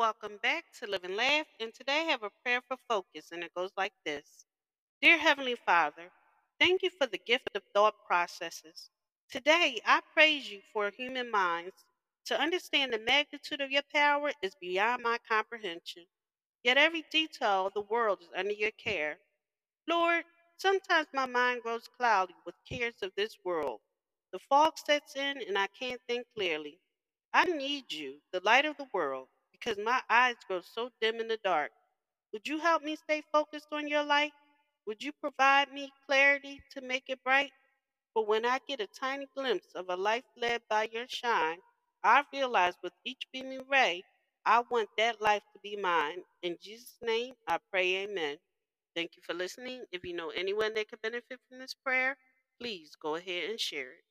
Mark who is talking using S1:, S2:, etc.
S1: welcome back to Live and Laugh. And today I have a prayer for focus, and it goes like this Dear Heavenly Father, thank you for the gift of thought processes. Today I praise you for human minds. To understand the magnitude of your power is beyond my comprehension. Yet every detail of the world is under your care. Lord, sometimes my mind grows cloudy with cares of this world. The fog sets in and I can't think clearly. I need you, the light of the world, because my eyes grow so dim in the dark. Would you help me stay focused on your light? Would you provide me clarity to make it bright? For when I get a tiny glimpse of a life led by your shine, I realize with each beaming ray, I want that life to be mine. In Jesus' name, I pray, amen. Thank you for listening. If you know anyone that could benefit from this prayer, please go ahead and share it.